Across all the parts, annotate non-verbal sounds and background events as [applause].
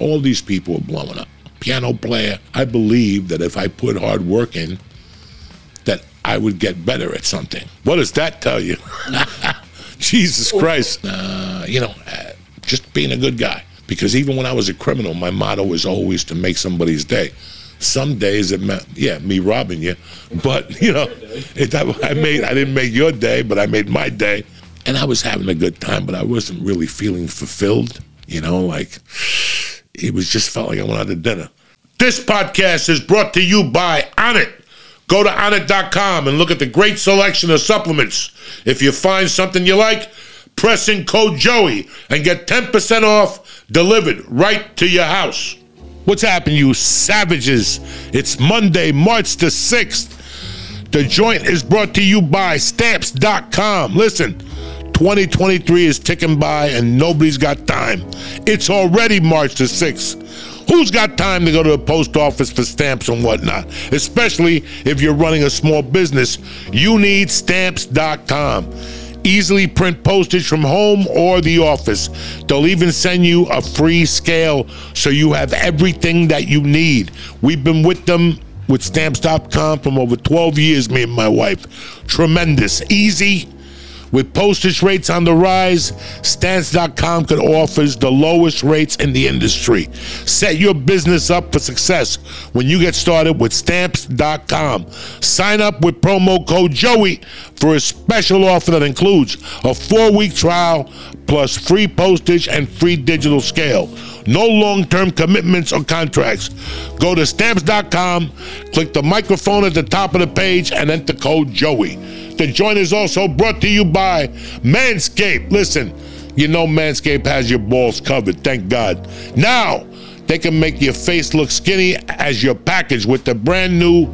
All these people are blowing up. Piano player. I believe that if I put hard work in, that I would get better at something. What does that tell you? [laughs] Jesus Christ. Uh, you know, uh, just being a good guy. Because even when I was a criminal, my motto was always to make somebody's day. Some days it meant, yeah, me robbing you, but you know, it, I made, I didn't make your day, but I made my day, and I was having a good time, but I wasn't really feeling fulfilled. You know, like it was just felt like I went out to dinner. This podcast is brought to you by Onnit. Go to onnit.com and look at the great selection of supplements. If you find something you like, press in code Joey and get 10% off delivered right to your house. What's happening, you savages? It's Monday, March the 6th. The joint is brought to you by stamps.com. Listen, 2023 is ticking by and nobody's got time. It's already March the 6th. Who's got time to go to the post office for stamps and whatnot? Especially if you're running a small business. You need stamps.com easily print postage from home or the office. They'll even send you a free scale so you have everything that you need. We've been with them with stamps.com from over 12 years, me and my wife. Tremendous, easy, with postage rates on the rise, Stamps.com could offers the lowest rates in the industry. Set your business up for success when you get started with Stamps.com. Sign up with promo code Joey for a special offer that includes a four-week trial plus free postage and free digital scale. No long term commitments or contracts. Go to stamps.com, click the microphone at the top of the page, and enter code Joey. The joint is also brought to you by Manscaped. Listen, you know Manscaped has your balls covered, thank God. Now, they can make your face look skinny as your package with the brand new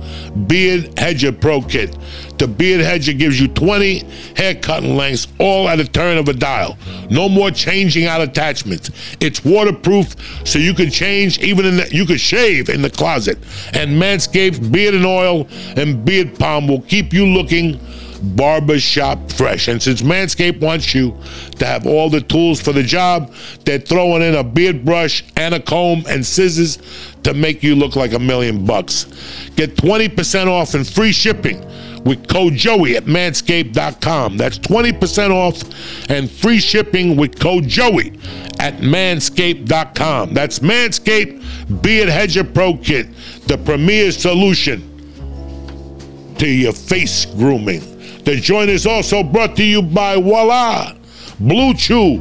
Beard Hedger Pro Kit. The Beard Hedger gives you 20 hair cutting lengths all at a turn of a dial. No more changing out attachments. It's waterproof, so you can change even in the, you can shave in the closet. And Manscaped Beard and Oil and Beard Balm will keep you looking barbershop fresh. And since Manscaped wants you to have all the tools for the job, they're throwing in a beard brush and a comb and scissors to make you look like a million bucks. Get 20% off and free shipping with code Joey at manscaped.com. That's 20% off and free shipping with code Joey at manscaped.com. That's Manscaped Beard Hedger Pro Kit, the premier solution to your face grooming. The joint is also brought to you by Voila, Blue Chew.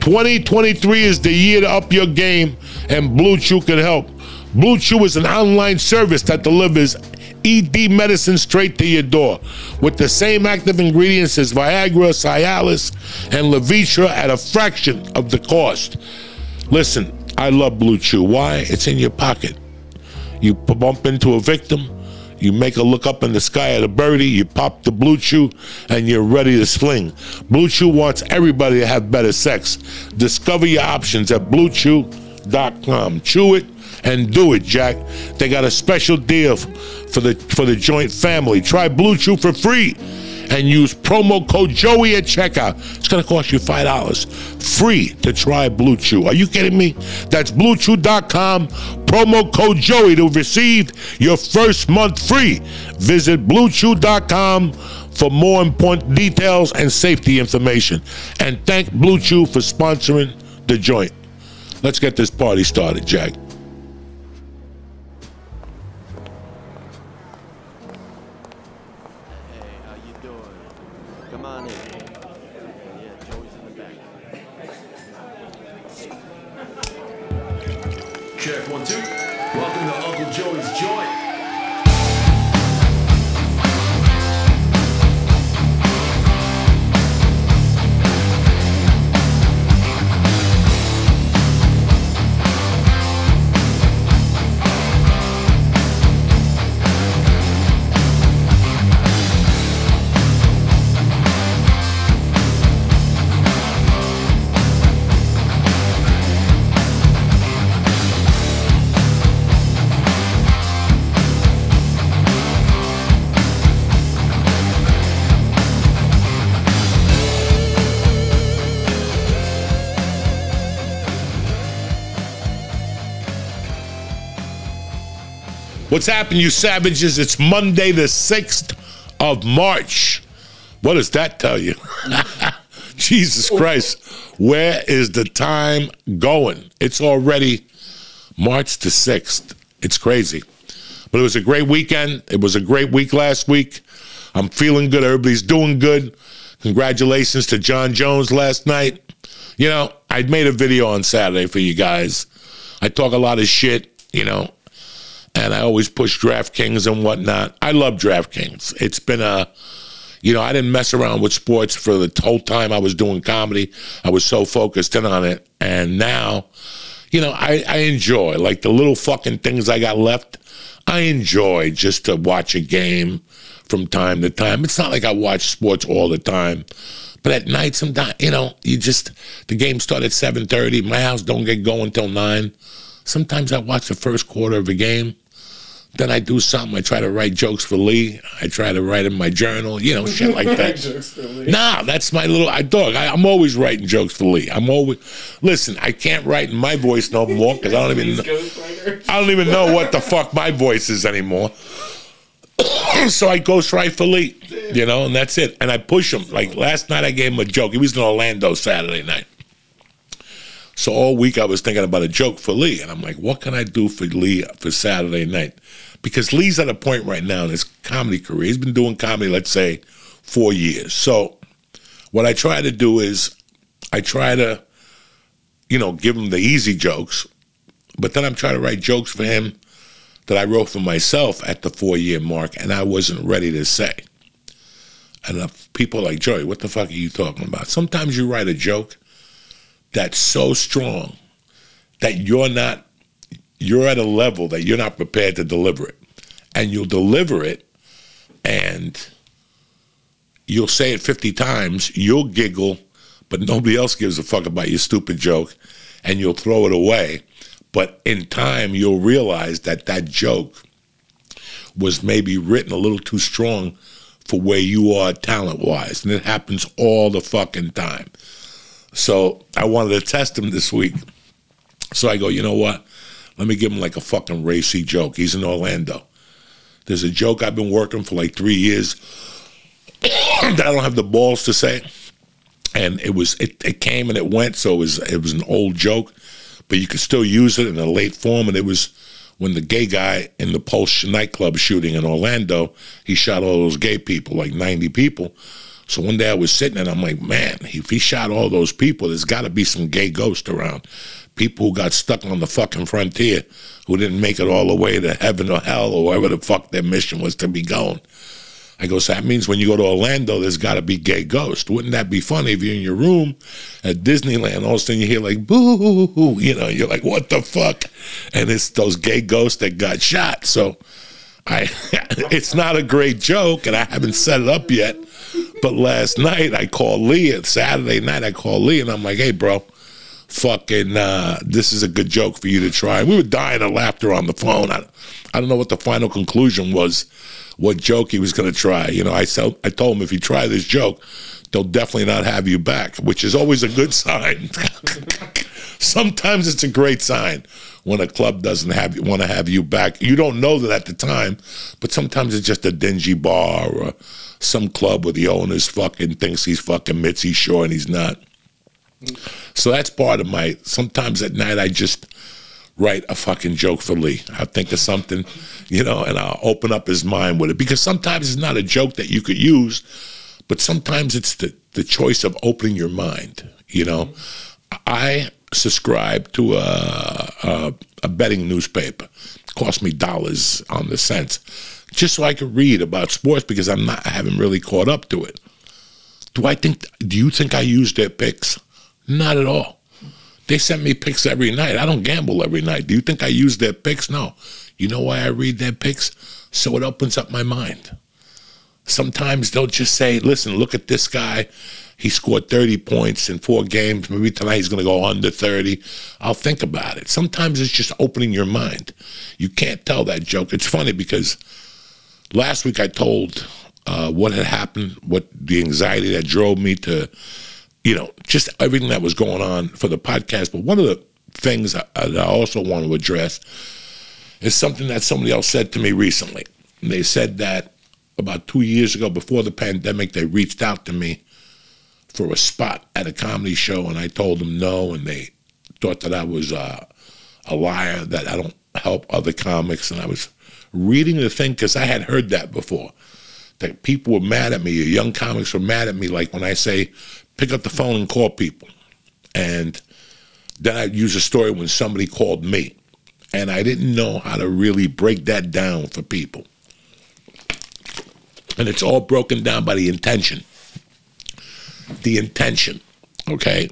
2023 is the year to up your game, and Blue Chew can help. Blue Chew is an online service that delivers ED medicine straight to your door with the same active ingredients as Viagra, Cialis, and Levitra at a fraction of the cost. Listen, I love Blue Chew. Why? It's in your pocket. You bump into a victim, you make a look up in the sky at a birdie, you pop the Blue Chew, and you're ready to sling. Blue Chew wants everybody to have better sex. Discover your options at bluechew.com. Chew it and do it, Jack. They got a special deal for the for the joint family. Try Blue Chew for free and use promo code Joey at checkout. It's going to cost you $5 free to try Blue Chew. Are you kidding me? That's bluechew.com, promo code Joey to receive your first month free. Visit bluechew.com for more important details and safety information. And thank Blue Chew for sponsoring the joint. Let's get this party started, Jack. What's happening, you savages? It's Monday, the 6th of March. What does that tell you? [laughs] Jesus Christ. Where is the time going? It's already March the 6th. It's crazy. But it was a great weekend. It was a great week last week. I'm feeling good. Everybody's doing good. Congratulations to Jon Jones last night. You know, I made a video on Saturday for you guys. I talk a lot of shit, you know, and I always push DraftKings and whatnot. I love DraftKings. It's been a, you know, I didn't mess around with sports for the whole time I was doing comedy. I was so focused in on it. And now, you know, I, I enjoy like the little fucking things I got left. I enjoy just to watch a game from time to time. It's not like I watch sports all the time. But at night, sometimes you know, you just the game started at seven thirty. My house don't get going till nine. Sometimes I watch the first quarter of a game. Then I do something. I try to write jokes for Lee. I try to write in my journal, you know, shit like [laughs] that. nah, that's my little I dog. I, am always writing jokes for Lee. I'm always listen. I can't write in my voice no more because I don't even [laughs] know, I don't even know what the fuck my voice is anymore. [coughs] so I ghost write for Lee, you know, and that's it. And I push him. Like last night, I gave him a joke. He was in Orlando Saturday night. So all week I was thinking about a joke for Lee, and I'm like, what can I do for Lee for Saturday night? Because Lee's at a point right now in his comedy career. He's been doing comedy, let's say, four years. So what I try to do is I try to, you know, give him the easy jokes, but then I'm trying to write jokes for him that I wrote for myself at the four year mark and I wasn't ready to say. And people like, Joey, what the fuck are you talking about? Sometimes you write a joke that's so strong that you're not, you're at a level that you're not prepared to deliver it. And you'll deliver it and you'll say it 50 times, you'll giggle, but nobody else gives a fuck about your stupid joke and you'll throw it away but in time, you'll realize that that joke was maybe written a little too strong for where you are talent wise. And it happens all the fucking time. So I wanted to test him this week. So I go, you know what? Let me give him like a fucking racy joke. He's in Orlando. There's a joke I've been working for like three years [coughs] that I don't have the balls to say. And it was it, it came and it went, so it was it was an old joke but you could still use it in a late form. And it was when the gay guy in the Pulse nightclub shooting in Orlando, he shot all those gay people, like 90 people. So one day I was sitting and I'm like, man, if he shot all those people, there's got to be some gay ghost around. People who got stuck on the fucking frontier, who didn't make it all the way to heaven or hell or wherever the fuck their mission was to be going. I go, so that means when you go to Orlando, there's got to be gay ghosts. Wouldn't that be funny if you're in your room at Disneyland, all of a sudden you hear like boo, you know, you're like, what the fuck? And it's those gay ghosts that got shot. So I, [laughs] it's not a great joke, and I haven't set it up yet. But last night I called Lee. At Saturday night I called Lee, and I'm like, hey, bro, fucking, uh, this is a good joke for you to try. And We were dying of laughter on the phone. I, I don't know what the final conclusion was what joke he was going to try. You know, I, sell, I told him if you try this joke, they'll definitely not have you back, which is always a good sign. [laughs] Sometimes it's a great sign when a club doesn't have want to have you back. You don't know that at the time, but sometimes it's just a dingy bar or some club where the owner's fucking thinks he's fucking Mitzi Shore and he's not. So that's part of my. Sometimes at night I just write a fucking joke for Lee. I'll think of something, you know, and I'll open up his mind with it. Because sometimes it's not a joke that you could use, but sometimes it's the, the choice of opening your mind, you know. I subscribe to a, a, a betting newspaper. It cost me dollars on the cents just so I could read about sports because I'm not I haven't really caught up to it. Do I think do you think I use their picks? Not at all. They send me picks every night. I don't gamble every night. Do you think I use their picks? No. You know why I read their picks? So it opens up my mind. Sometimes they'll just say, listen, look at this guy. He scored 30 points in four games. Maybe tonight he's going to go under 30. I'll think about it. Sometimes it's just opening your mind. You can't tell that joke. It's funny because last week I told uh, what had happened, what the anxiety that drove me to you know, just everything that was going on for the podcast. But one of the things that I also want to address is something that somebody else said to me recently. They said that about two years ago, before the pandemic, they reached out to me for a spot at a comedy show, and I told them no, and they thought that I was uh, a liar, that I don't help other comics, and I was reading the thing because I had heard that before. That people were mad at me, young comics were mad at me, like when I say, pick up the phone and call people. And then I'd use a story when somebody called me. And I didn't know how to really break that down for people. And it's all broken down by the intention. The intention, okay?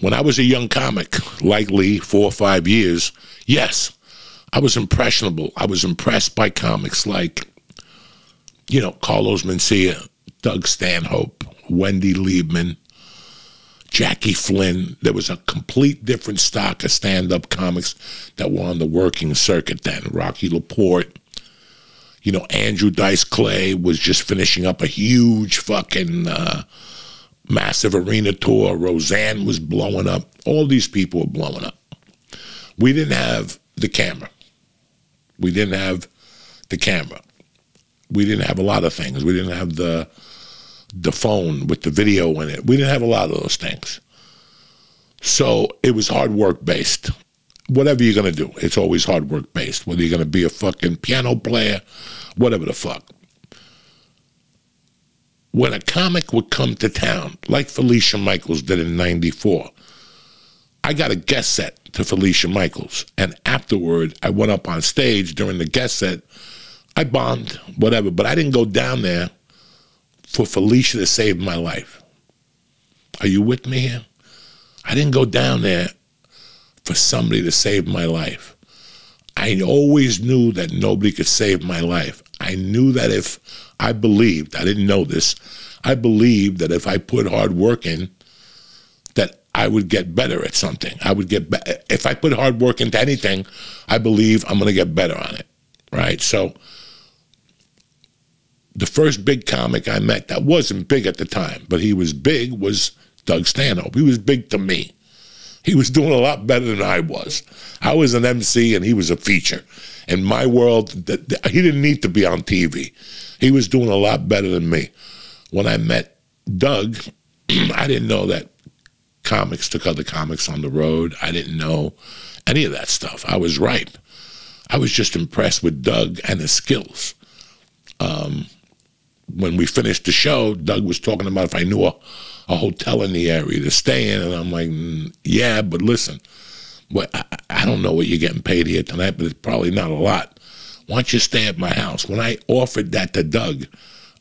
When I was a young comic, likely four or five years, yes, I was impressionable. I was impressed by comics like, you know, Carlos Mencia, Doug Stanhope, Wendy Liebman, Jackie Flynn. There was a complete different stock of stand up comics that were on the working circuit then. Rocky Laporte, you know, Andrew Dice Clay was just finishing up a huge fucking uh, massive arena tour. Roseanne was blowing up. All these people were blowing up. We didn't have the camera. We didn't have the camera. We didn't have a lot of things. We didn't have the the phone with the video in it. We didn't have a lot of those things. So it was hard work based. Whatever you're gonna do, it's always hard work based. Whether you're gonna be a fucking piano player, whatever the fuck. When a comic would come to town, like Felicia Michaels did in '94, I got a guest set to Felicia Michaels. And afterward, I went up on stage during the guest set. I bombed, whatever, but I didn't go down there for Felicia to save my life. Are you with me here? I didn't go down there for somebody to save my life. I always knew that nobody could save my life. I knew that if I believed, I didn't know this, I believed that if I put hard work in, that I would get better at something. I would get better. If I put hard work into anything, I believe I'm going to get better on it. Right? So, the first big comic I met that wasn't big at the time, but he was big was Doug Stanhope. He was big to me. He was doing a lot better than I was. I was an MC and he was a feature. In my world, he didn't need to be on TV. He was doing a lot better than me. When I met Doug, [clears throat] I didn't know that comics took other comics on the road. I didn't know any of that stuff. I was ripe. I was just impressed with Doug and his skills. Um, when we finished the show, Doug was talking about if I knew a, a hotel in the area to stay in, and I'm like, mm, yeah, but listen, I, I don't know what you're getting paid here tonight, but it's probably not a lot. Why don't you stay at my house? When I offered that to Doug,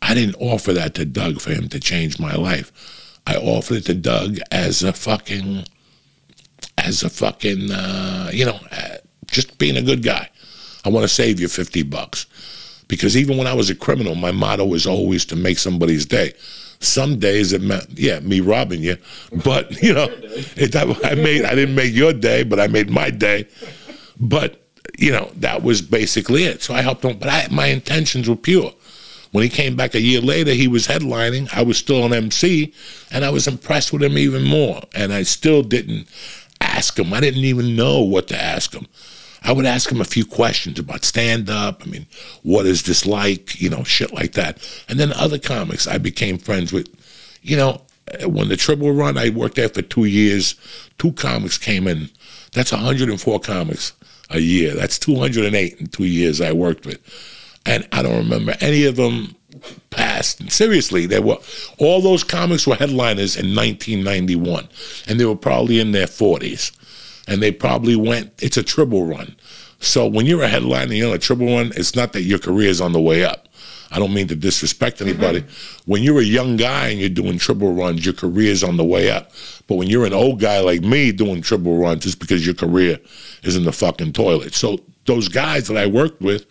I didn't offer that to Doug for him to change my life. I offered it to Doug as a fucking, as a fucking, uh, you know, uh, just being a good guy. I want to save you 50 bucks. Because even when I was a criminal, my motto was always to make somebody's day. Some days it meant, yeah, me robbing you, but [laughs] you know, it, I made, I didn't make your day, but I made my day. But you know, that was basically it. So I helped him, but I, my intentions were pure. When he came back a year later, he was headlining. I was still an MC, and I was impressed with him even more. And I still didn't ask him. I didn't even know what to ask him. I would ask him a few questions about stand up. I mean, what is this like? You know, shit like that. And then other comics I became friends with. You know, when the Triple Run, I worked there for two years. Two comics came in. That's 104 comics a year. That's 208 in two years I worked with. And I don't remember any of them past. Seriously, they were all those comics were headliners in 1991, and they were probably in their 40s and they probably went, it's a triple run. So when you're a headliner, you're on a triple run, it's not that your career is on the way up. I don't mean to disrespect anybody. Mm-hmm. When you're a young guy and you're doing triple runs, your career is on the way up. But when you're an old guy like me doing triple runs, just because your career is in the fucking toilet. So those guys that I worked with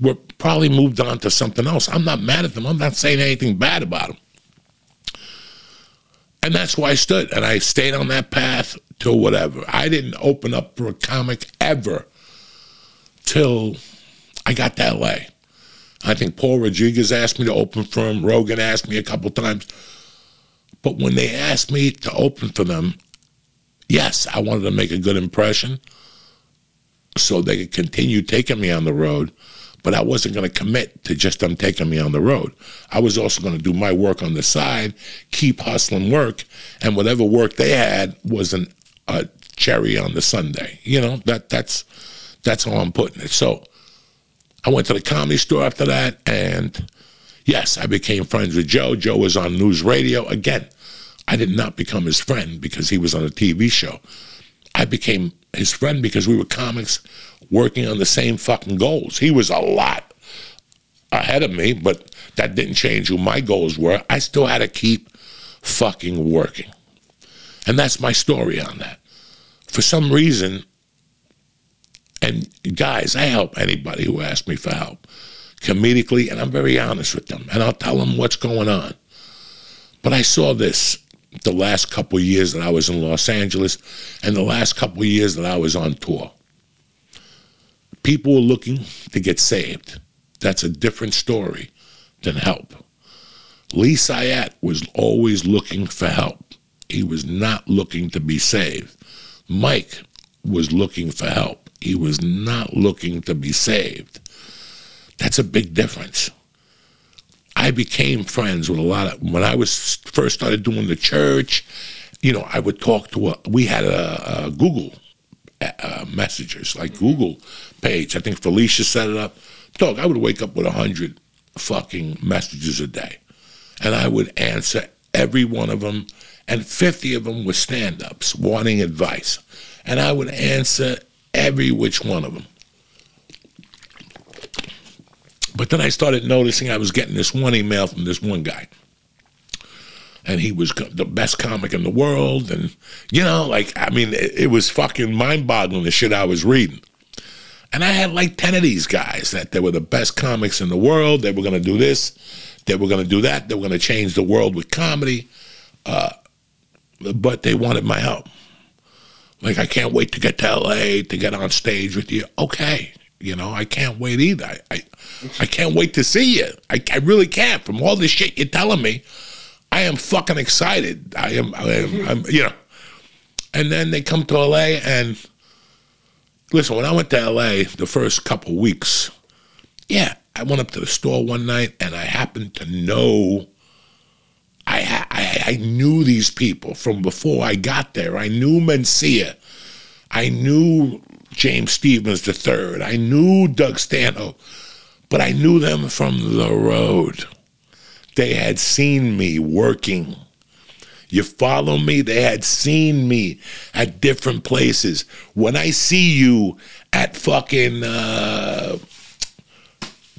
were probably moved on to something else. I'm not mad at them. I'm not saying anything bad about them. And that's why I stood. And I stayed on that path till whatever. I didn't open up for a comic ever till I got to LA. I think Paul Rodriguez asked me to open for him. Rogan asked me a couple times. But when they asked me to open for them, yes, I wanted to make a good impression. so they could continue taking me on the road. But I wasn't going to commit to just them taking me on the road. I was also going to do my work on the side, keep hustling work, and whatever work they had was an, a cherry on the sundae. You know that that's that's how I'm putting it. So I went to the comedy store after that, and yes, I became friends with Joe. Joe was on NewsRadio again. I did not become his friend because he was on a TV show. I became his friend because we were comics working on the same fucking goals. He was a lot ahead of me, but that didn't change who my goals were. I still had to keep fucking working. And that's my story on that. For some reason, and guys, I help anybody who asks me for help comedically, and I'm very honest with them, and I'll tell them what's going on. But I saw this the last couple years that I was in Los Angeles and the last couple years that I was on tour. People were looking to get saved. That's a different story than help. Lee Syatt was always looking for help. He was not looking to be saved. Mike was looking for help. He was not looking to be saved. That's a big difference. I became friends with a lot of when I was first started doing the church. You know, I would talk to a. We had a, a Google uh, messengers like Google page. I think Felicia set it up. Dog, I would wake up with a hundred fucking messages a day, and I would answer every one of them, and fifty of them were stand-ups wanting advice, and I would answer every which one of them. But then I started noticing I was getting this one email from this one guy. And he was the best comic in the world. And, you know, like, I mean, it, it was fucking mind boggling the shit I was reading. And I had like 10 of these guys that they were the best comics in the world. They were going to do this, they were going to do that, they were going to change the world with comedy. Uh, but they wanted my help. Like, I can't wait to get to LA to get on stage with you. Okay. You know, I can't wait either. I, I, I can't wait to see you. I, I really can't. From all the shit you're telling me, I am fucking excited. I am, I am I'm, you know. And then they come to LA and listen, when I went to LA the first couple weeks, yeah, I went up to the store one night and I happened to know I, I, I knew these people from before I got there. I knew Mencia. I knew James Stevens III. I knew Doug Stanhope, but I knew them from the road. They had seen me working. You follow me? They had seen me at different places. When I see you at fucking uh,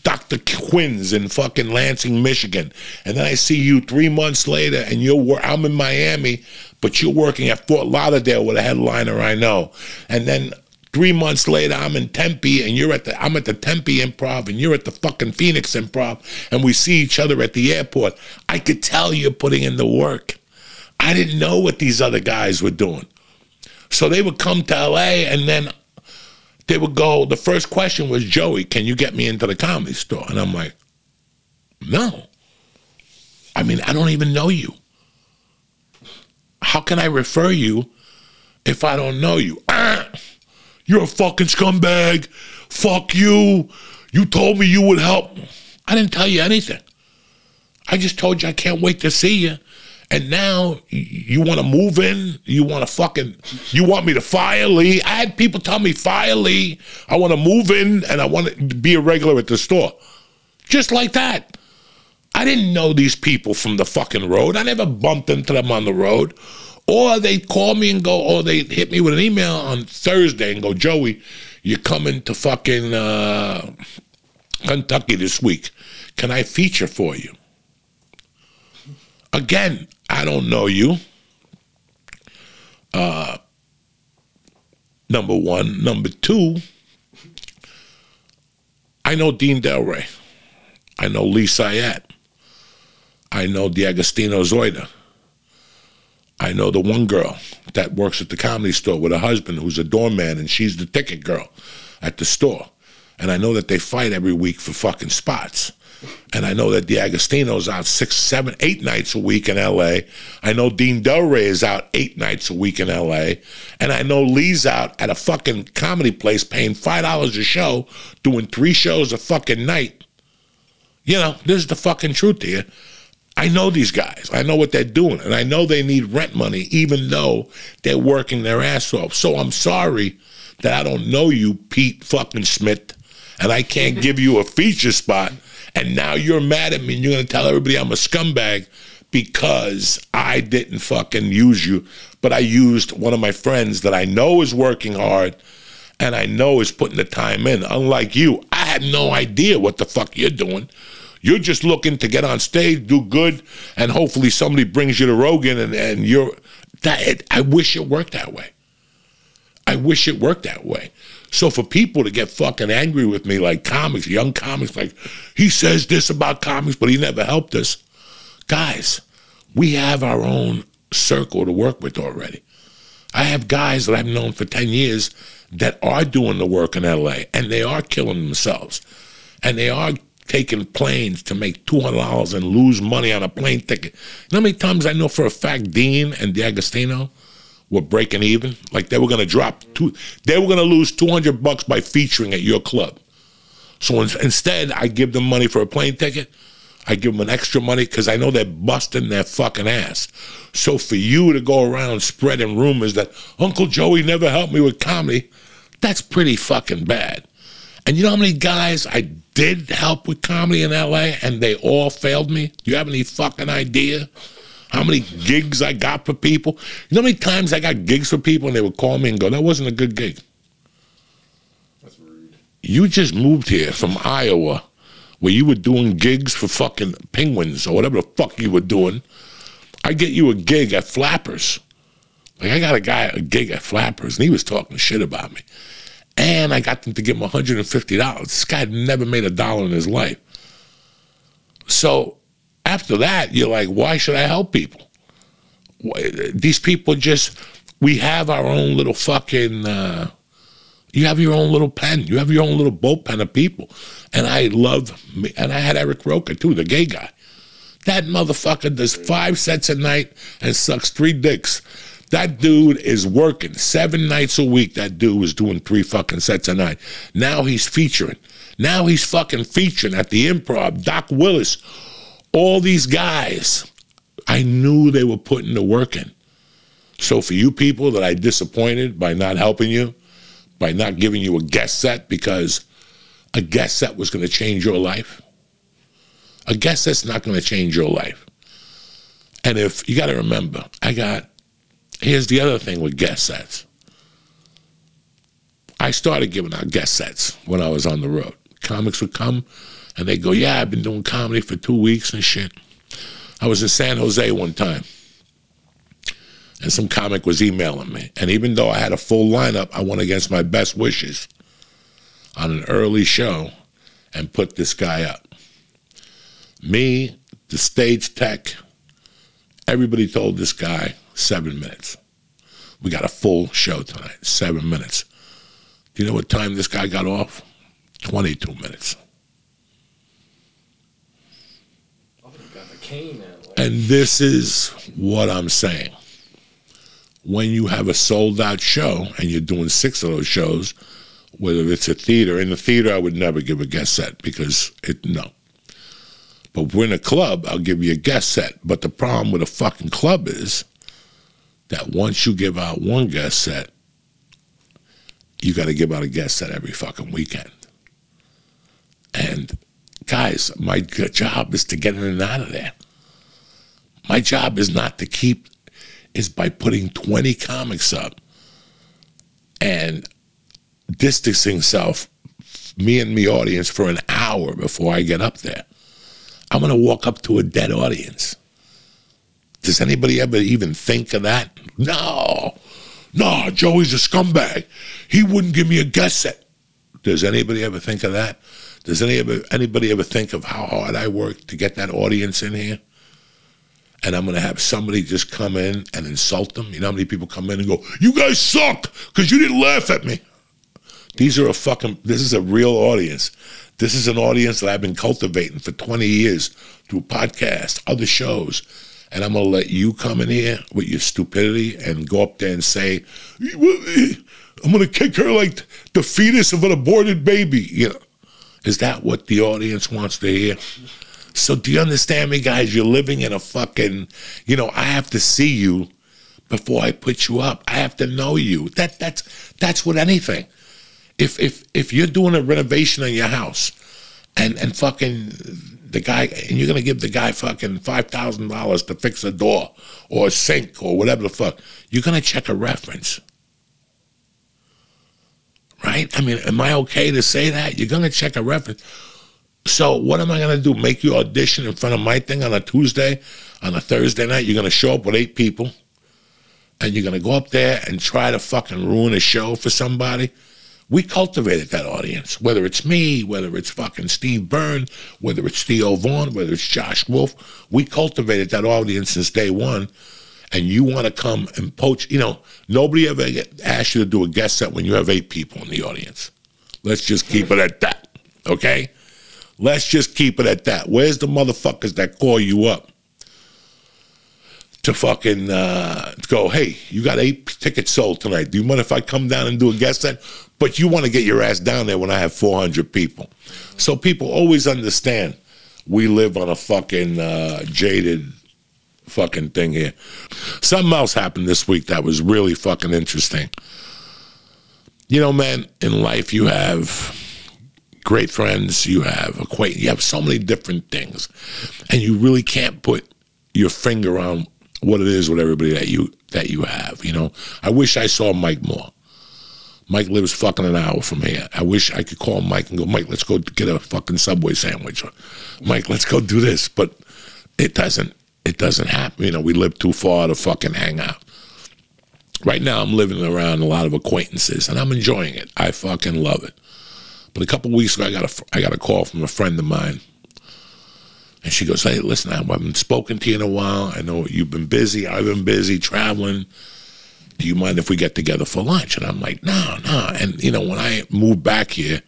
Dr. Grins in fucking Lansing, Michigan, and then I see you three months later and you're I'm in Miami, but you're working at Fort Lauderdale with a headliner I know, and then Three months later, I'm in Tempe, and you're at the I'm at the Tempe Improv, and you're at the fucking Phoenix Improv, and we see each other at the airport. I could tell you're putting in the work. I didn't know what these other guys were doing, so they would come to LA, and then they would go. The first question was, Joey, can you get me into the comedy store? And I'm like, no. I mean, I don't even know you. How can I refer you if I don't know you? Ah! You're a fucking scumbag. Fuck you. You told me you would help. I didn't tell you anything. I just told you I can't wait to see you. And now you want to move in? You want to fucking, you want me to fire Lee? I had people tell me, fire Lee. I want to move in and I want to be a regular at the store. Just like that. I didn't know these people from the fucking road. I never bumped into them on the road. Or they call me and go, or they hit me with an email on Thursday and go, Joey, you're coming to fucking uh, Kentucky this week. Can I feature for you? Again, I don't know you. Uh, number one. Number two, I know Dean Delray. I know Lee Syatt. I know D'Agostino Zoida. I know the one girl that works at the comedy store with a husband who's a doorman and she's the ticket girl at the store. And I know that they fight every week for fucking spots. And I know that D'Agostino's out six, seven, eight nights a week in LA. I know Dean Delray is out eight nights a week in LA. And I know Lee's out at a fucking comedy place paying $5 a show, doing three shows a fucking night. You know, this is the fucking truth here. I know these guys. I know what they're doing. And I know they need rent money, even though they're working their ass off. So I'm sorry that I don't know you, Pete fucking Smith, and I can't give you a feature spot and now you're mad at me and you're going to tell everybody I'm a scumbag because I didn't fucking use you, but I used one of my friends that I know is working hard and I know is putting the time in. Unlike you, I had no idea what the fuck you're doing. You're just looking to get on stage, do good, and hopefully somebody brings you to Rogan and, and you're that I wish it worked that way. I wish it worked that way. So for people to get fucking angry with me, like comics, young comics, like he says this about comics, but he never helped us. Guys, we have our own circle to work with already. I have guys that I've known for 10 years that are doing the work in LA and they are killing themselves. And they are taking planes to make $200 and lose money on a plane ticket. You know how many times I know for a fact Dean and D'Agostino were breaking even. Like they were going to drop two, they were going to lose 200 bucks by featuring at your club. So in, instead, I give them money for a plane ticket. I give them an extra money because I know they're busting their fucking ass. So for you to go around spreading rumors that Uncle Joey never helped me with comedy, that's pretty fucking bad. And you know how many guys I did help with comedy in LA and they all failed me? You have any fucking idea? How many gigs I got for people. You know how many times I got gigs for people and they would call me and go, that wasn't a good gig. That's rude. You just moved here from Iowa where you were doing gigs for fucking penguins or whatever the fuck you were doing. I get you a gig at Flappers. Like I got a guy a gig at Flappers and he was talking shit about me. And I got them to give him $150. This guy had never made a dollar in his life. So after that, you're like, why should I help people? These people just, we have our own little fucking, uh, you have your own little pen. You have your own little bullpen of people. And I love me. And I had Eric Roker too, the gay guy. That motherfucker does five sets a night and sucks three dicks. That dude is working seven nights a week. That dude was doing three fucking sets a night. Now he's featuring. Now he's fucking featuring at the improv. Doc Willis all these guys, I knew they were putting the work in. So for you people that I disappointed by not helping you, by not giving you a guest set because a guest set was going to change your life, a guest set's not going to change your life. And if you got to remember, I got, here's the other thing with guest sets. I started giving out guest sets when I was on the road. Comics would come, and they go, Yeah, I've been doing comedy for two weeks and shit. I was in San Jose one time, and some comic was emailing me. And even though I had a full lineup, I went against my best wishes on an early show and put this guy up. Me, the stage tech, everybody told this guy seven minutes. We got a full show tonight, seven minutes. Do you know what time this guy got off? 22 minutes. And this is what I'm saying. When you have a sold out show and you're doing six of those shows, whether it's a theater, in the theater, I would never give a guest set because it, no. But if we're in a club, I'll give you a guest set. But the problem with a fucking club is that once you give out one guest set, you got to give out a guest set every fucking weekend. And guys, my job is to get in and out of there. My job is not to keep, is by putting 20 comics up and distancing self, me and me audience, for an hour before I get up there. I'm going to walk up to a dead audience. Does anybody ever even think of that? No. No, Joey's a scumbag. He wouldn't give me a guest set. Does anybody ever think of that? Does any ever, anybody ever think of how hard I work to get that audience in here? And I'm going to have somebody just come in and insult them. You know how many people come in and go, You guys suck because you didn't laugh at me? These are a fucking, this is a real audience. This is an audience that I've been cultivating for 20 years through podcasts, other shows. And I'm going to let you come in here with your stupidity and go up there and say, I'm going to kick her like the fetus of an aborted baby. You know, is that what the audience wants to hear? So do you understand me, guys? You're living in a fucking, you know, I have to see you before I put you up. I have to know you. That that's that's what anything. If if if you're doing a renovation on your house and and fucking the guy and you're gonna give the guy fucking five thousand dollars to fix a door or a sink or whatever the fuck, you're gonna check a reference. Right? I mean, am I okay to say that? You're gonna check a reference. So what am I gonna do? Make you audition in front of my thing on a Tuesday, on a Thursday night? You're gonna show up with eight people, and you're gonna go up there and try to fucking ruin a show for somebody. We cultivated that audience, whether it's me, whether it's fucking Steve Byrne, whether it's Theo Von, whether it's Josh Wolf. We cultivated that audience since day one. And you want to come and poach, you know, nobody ever asked you to do a guest set when you have eight people in the audience. Let's just keep it at that, okay? Let's just keep it at that. Where's the motherfuckers that call you up to fucking uh, go, hey, you got eight tickets sold tonight. Do you mind if I come down and do a guest set? But you want to get your ass down there when I have 400 people. So people always understand we live on a fucking uh, jaded fucking thing here. Something else happened this week that was really fucking interesting. You know, man, in life you have great friends, you have acquaintance, you have so many different things, and you really can't put your finger on what it is with everybody that you that you have. You know, I wish I saw Mike more. Mike lives fucking an hour from here. I wish I could call Mike and go, Mike, let's go get a fucking Subway sandwich. Or, Mike, let's go do this. But it doesn't. It doesn't happen. You know, we live too far to fucking hang out. Right now, I'm living around a lot of acquaintances, and I'm enjoying it. I fucking love it. But a couple weeks ago, I got a I got a call from a friend of mine, and she goes, "Hey, listen, I haven't spoken to you in a while. I know you've been busy. I've been busy traveling. Do you mind if we get together for lunch?" And I'm like, "No, no." And you know, when I moved back here,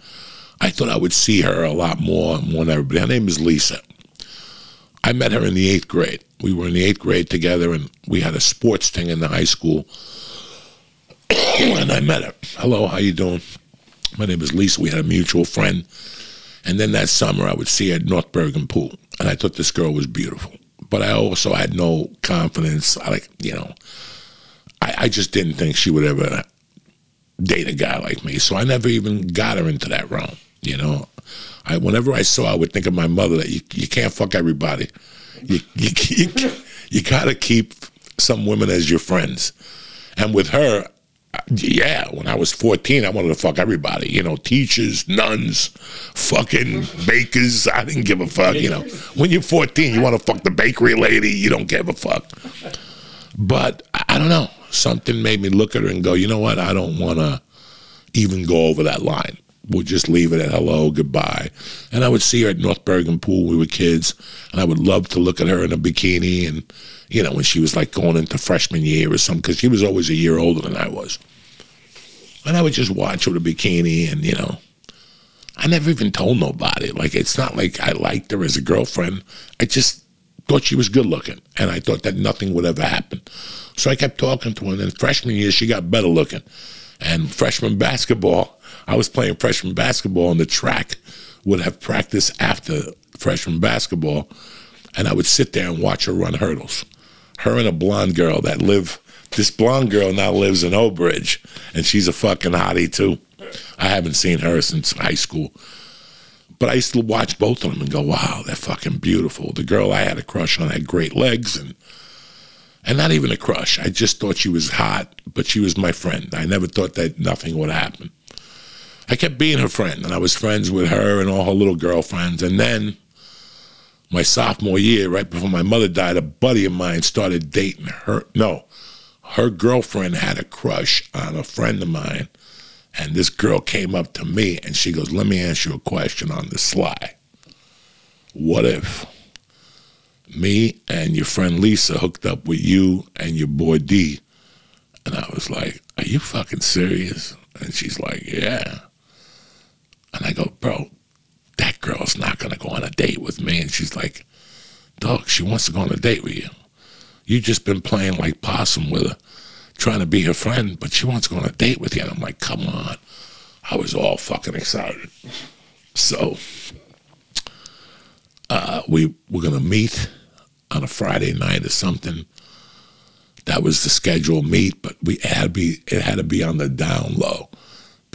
I thought I would see her a lot more, more than everybody. Her name is Lisa. I met her in the eighth grade. We were in the eighth grade together, and we had a sports thing in the high school. [coughs] and I met her. Hello, how you doing? My name is Lisa. We had a mutual friend. And then that summer, I would see her at North Bergen Pool. And I thought this girl was beautiful. But I also had no confidence. I like, you know, I, I just didn't think she would ever date a guy like me. So I never even got her into that realm, you know. I, whenever I saw, I would think of my mother that you, you can't fuck everybody. You, you, [laughs] you, you got to keep some women as your friends. And with her, yeah, when I was 14, I wanted to fuck everybody. You know, teachers, nuns, fucking bakers. I didn't give a fuck. You know, when you're 14, you want to fuck the bakery lady. You don't give a fuck. But I don't know. Something made me look at her and go, you know what? I don't want to even go over that line. We'll just leave it at hello, goodbye. And I would see her at North Bergen Pool. We were kids, and I would love to look at her in a bikini and you know, when she was like going into freshman year or something, because she was always a year older than I was. And I would just watch her with a bikini, and you know, I never even told nobody. Like, it's not like I liked her as a girlfriend. I just thought she was good looking, and I thought that nothing would ever happen. So I kept talking to her, and then freshman year, she got better looking. And freshman basketball, I was playing freshman basketball on the track, would have practice after freshman basketball, and I would sit there and watch her run hurdles her and a blonde girl that live. This blonde girl now lives in Old Bridge, and she's a fucking hottie too. I haven't seen her since high school. But I used to watch both of them and go, wow, they're fucking beautiful. The girl I had a crush on had great legs and and not even a crush. I just thought she was hot, but she was my friend. I never thought that nothing would happen. I kept being her friend, and I was friends with her and all her little girlfriends. And then my sophomore year, right before my mother died, a buddy of mine started dating her. No, her girlfriend had a crush on a friend of mine. And this girl came up to me and she goes, Let me ask you a question on the sly. What if me and your friend Lisa hooked up with you and your boy D? And I was like, Are you fucking serious? And she's like, Yeah. And I go, bro, that girl's not gonna go on a date with me. And she's like, dog, she wants to go on a date with you. You just been playing like possum with her, trying to be her friend, but she wants to go on a date with you. And I'm like, come on. I was all fucking excited. So uh, we were gonna meet on a Friday night or something. That was the scheduled meet, but we had to be it had to be on the down low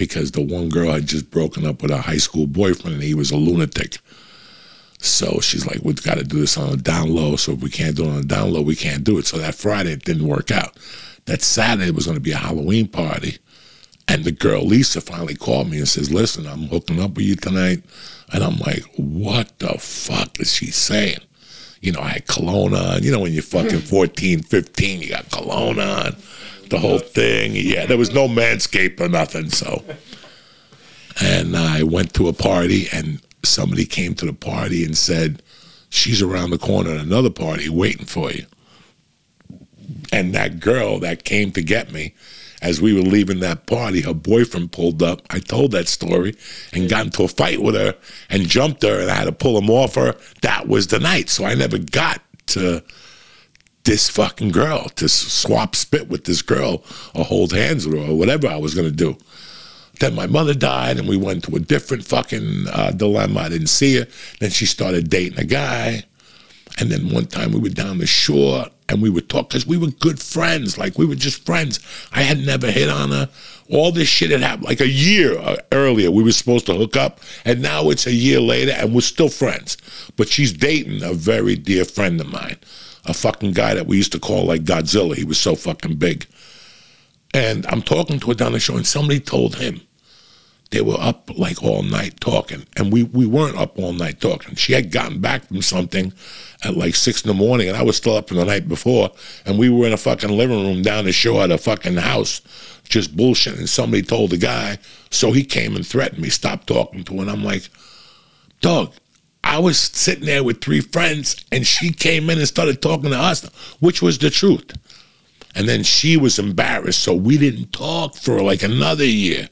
because the one girl had just broken up with her high school boyfriend and he was a lunatic. So she's like, we've got to do this on a down low. So if we can't do it on a down low, we can't do it. So that Friday it didn't work out. That Saturday was going to be a Halloween party. And the girl Lisa finally called me and says, Listen, I'm hooking up with you tonight. And I'm like, What the fuck is she saying? You know, I had cologne on. You know, when you're fucking hmm. 14, 15, you got cologne on, the whole thing. Yeah, there was no manscape or nothing. So, and I went to a party, and somebody came to the party and said, She's around the corner at another party waiting for you. And that girl that came to get me, as we were leaving that party, her boyfriend pulled up. I told that story and got into a fight with her and jumped her, and I had to pull him off her. That was the night. So I never got to this fucking girl to swap spit with this girl or hold hands with her or whatever I was going to do. Then my mother died, and we went to a different fucking uh, dilemma. I didn't see her. Then she started dating a guy. And then one time we were down the shore and we would talk because we were good friends. Like we were just friends. I had never hit on her. All this shit had happened like a year uh, earlier. We were supposed to hook up, and now it's a year later, and we're still friends. But she's dating a very dear friend of mine, a fucking guy that we used to call like Godzilla. He was so fucking big. And I'm talking to her down the shore, and somebody told him they were up like all night talking, and we we weren't up all night talking. She had gotten back from something at like six in the morning, and I was still up from the night before, and we were in a fucking living room down the shore at a fucking house, just bullshitting. And somebody told the guy, so he came and threatened me, stop talking to her. And I'm like, dog, I was sitting there with three friends, and she came in and started talking to us, which was the truth. And then she was embarrassed, so we didn't talk for like another year.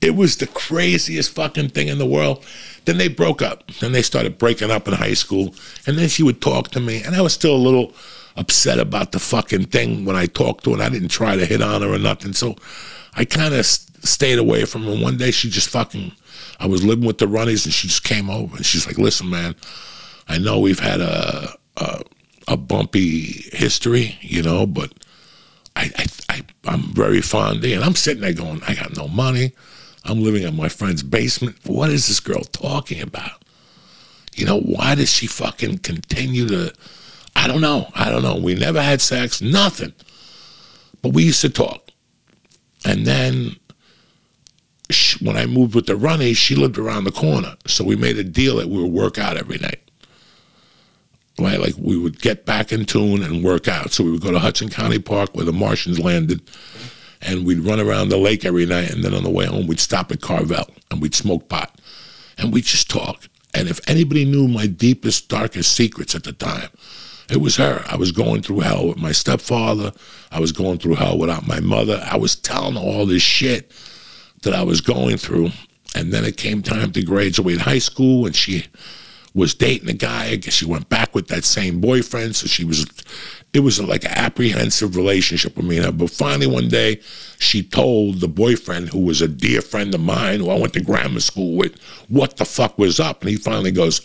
It was the craziest fucking thing in the world. Then they broke up. Then they started breaking up in high school. And then she would talk to me. And I was still a little upset about the fucking thing when I talked to her. And I didn't try to hit on her or nothing. So I kind of stayed away from her. One day she just fucking, I was living with the Runnies and she just came over. And she's like, listen, man, I know we've had a, a, a bumpy history, you know, but I, I, I, I'm very fond of you. And I'm sitting there going, I got no money. I'm living in my friend's basement. What is this girl talking about? You know, why does she fucking continue to? I don't know. I don't know. We never had sex, nothing. But we used to talk. And then she, when I moved with the Runny, she lived around the corner. So we made a deal that we would work out every night. Right? Like we would get back in tune and work out. So we would go to Hudson County Park where the Martians landed and we'd run around the lake every night. And then on the way home, we'd stop at Carvel and we'd smoke pot and we'd just talk. And if anybody knew my deepest, darkest secrets at the time, it was her. I was going through hell with my stepfather. I was going through hell without my mother. I was telling all this shit that I was going through. And then it came time to graduate high school, and she was dating a guy. I guess she went back with that same boyfriend. So she was it was like an apprehensive relationship with me and her. But finally, one day, she told the boyfriend, who was a dear friend of mine, who I went to grammar school with, what the fuck was up. And he finally goes,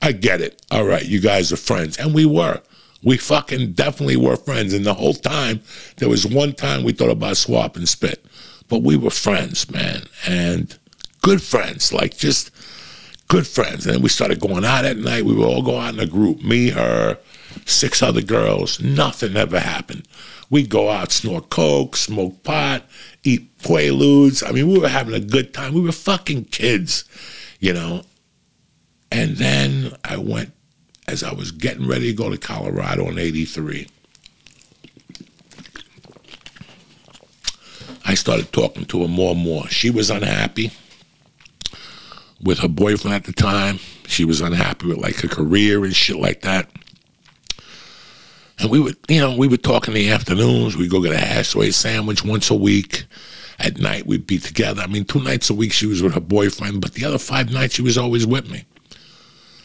I get it. All right, you guys are friends. And we were. We fucking definitely were friends. And the whole time, there was one time we thought about swap and spit. But we were friends, man. And good friends, like just good friends. And we started going out at night. We would all go out in a group, me, her, six other girls. Nothing ever happened. We'd go out, snort coke, smoke pot, eat Quaaludes. I mean, we were having a good time. We were fucking kids, you know. And then I went, as I was getting ready to go to Colorado in 83, I started talking to her more and more. She was unhappy with her boyfriend at the time. She was unhappy with like her career and shit like that. And we would, you know, we would talk in the afternoons. We'd go get a hash sandwich once a week At night, we'd be together. I mean, two nights a week she was with her boyfriend, but the other five nights she was always with me.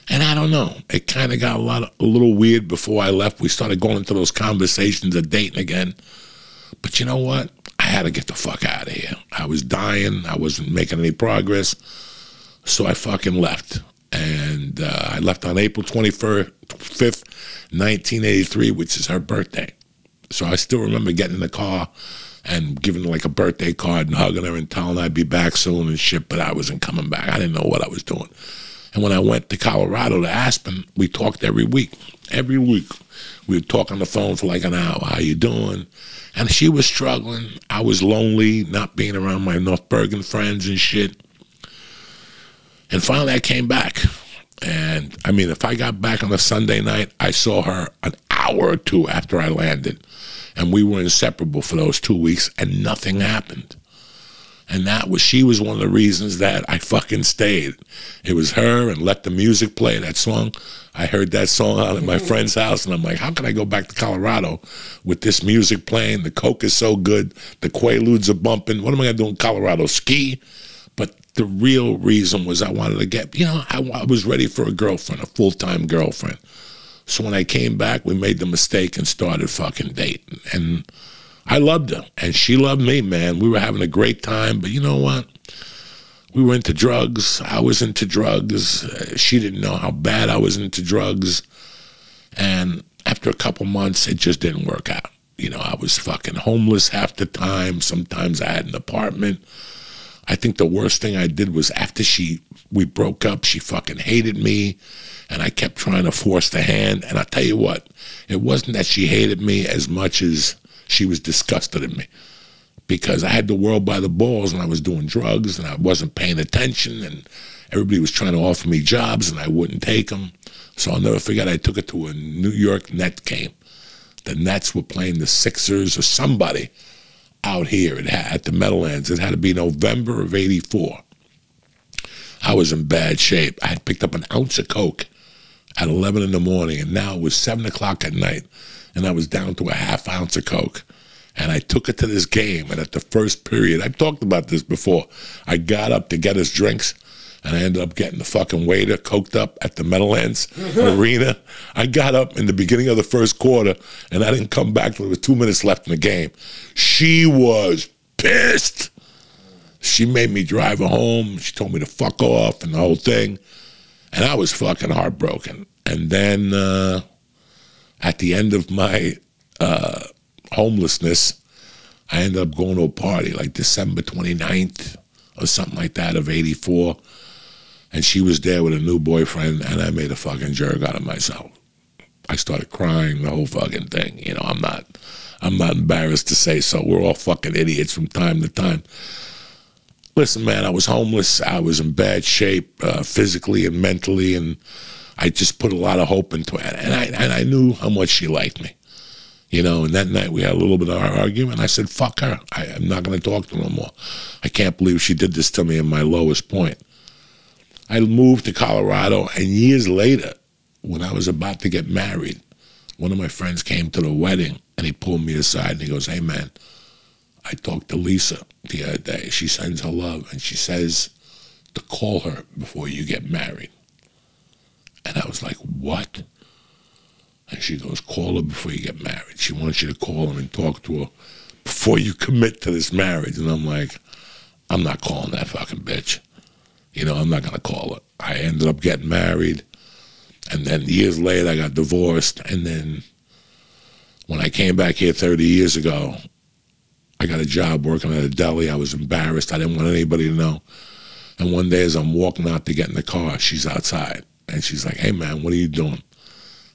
And I don't know. It kind of got a lot, of, a little weird before I left. We started going into those conversations of dating again. But you know what? I had to get the fuck out of here. I was dying. I wasn't making any progress. So I fucking left. And uh, I left on April 25th, 1983, which is her birthday. So I still remember getting in the car and giving her like a birthday card and hugging her and telling her I'd be back soon and shit, but I wasn't coming back. I didn't know what I was doing. And when I went to Colorado to Aspen, we talked every week. Every week. We would talk on the phone for like an hour. How you doing? And she was struggling. I was lonely, not being around my North Bergen friends and shit. And finally I came back. And I mean, if I got back on a Sunday night, I saw her an hour or two after I landed. And we were inseparable for those two weeks, and nothing happened. And that was, she was one of the reasons that I fucking stayed. It was her and Let the Music Play, that song. I heard that song out at my mm-hmm. friend's house, and I'm like, how can I go back to Colorado with this music playing? The Coke is so good. The Quaaludes are bumping. What am I going to do in Colorado? Ski? But the real reason was I wanted to get, you know, I, I was ready for a girlfriend, a full time girlfriend. So when I came back, we made the mistake and started fucking dating. And I loved her, and she loved me, man. We were having a great time, but you know what? We were into drugs. I was into drugs. she didn't know how bad I was into drugs. And after a couple months, it just didn't work out. You know, I was fucking homeless half the time. Sometimes I had an apartment. I think the worst thing I did was after she we broke up, she fucking hated me and I kept trying to force the hand. And I tell you what, it wasn't that she hated me as much as she was disgusted at me because I had the world by the balls and I was doing drugs and I wasn't paying attention and everybody was trying to offer me jobs and I wouldn't take them. So I'll never forget I took it to a New York Net game. The Nets were playing the Sixers or somebody out here at the Meadowlands. It had to be November of 84. I was in bad shape. I had picked up an ounce of Coke at 11 in the morning, and now it was 7 o'clock at night, and I was down to a half ounce of Coke. And I took it to this game, and at the first period, I've talked about this before. I got up to get us drinks, and I ended up getting the fucking waiter coked up at the Meadowlands [laughs] Arena. I got up in the beginning of the first quarter, and I didn't come back till there was two minutes left in the game. She was pissed. She made me drive her home. She told me to fuck off and the whole thing. And I was fucking heartbroken. And then uh, at the end of my uh, homelessness, I ended up going to a party like December 29th or something like that of 84. And she was there with a new boyfriend, and I made a fucking jerk out of myself. I started crying, the whole fucking thing. You know, I'm not, I'm not embarrassed to say so. We're all fucking idiots from time to time. Listen, man, I was homeless. I was in bad shape, uh, physically and mentally, and I just put a lot of hope into it. And I and I knew how much she liked me, you know. And that night we had a little bit of our argument. I said, "Fuck her. I, am not going to talk to her no more. I can't believe she did this to me in my lowest point." I moved to Colorado, and years later, when I was about to get married, one of my friends came to the wedding, and he pulled me aside and he goes, "Hey, man." I talked to Lisa the other day. She sends her love and she says to call her before you get married. And I was like, what? And she goes, call her before you get married. She wants you to call her and talk to her before you commit to this marriage. And I'm like, I'm not calling that fucking bitch. You know, I'm not going to call her. I ended up getting married. And then years later, I got divorced. And then when I came back here 30 years ago, I got a job working at a deli. I was embarrassed. I didn't want anybody to know. And one day, as I'm walking out to get in the car, she's outside. And she's like, hey, man, what are you doing?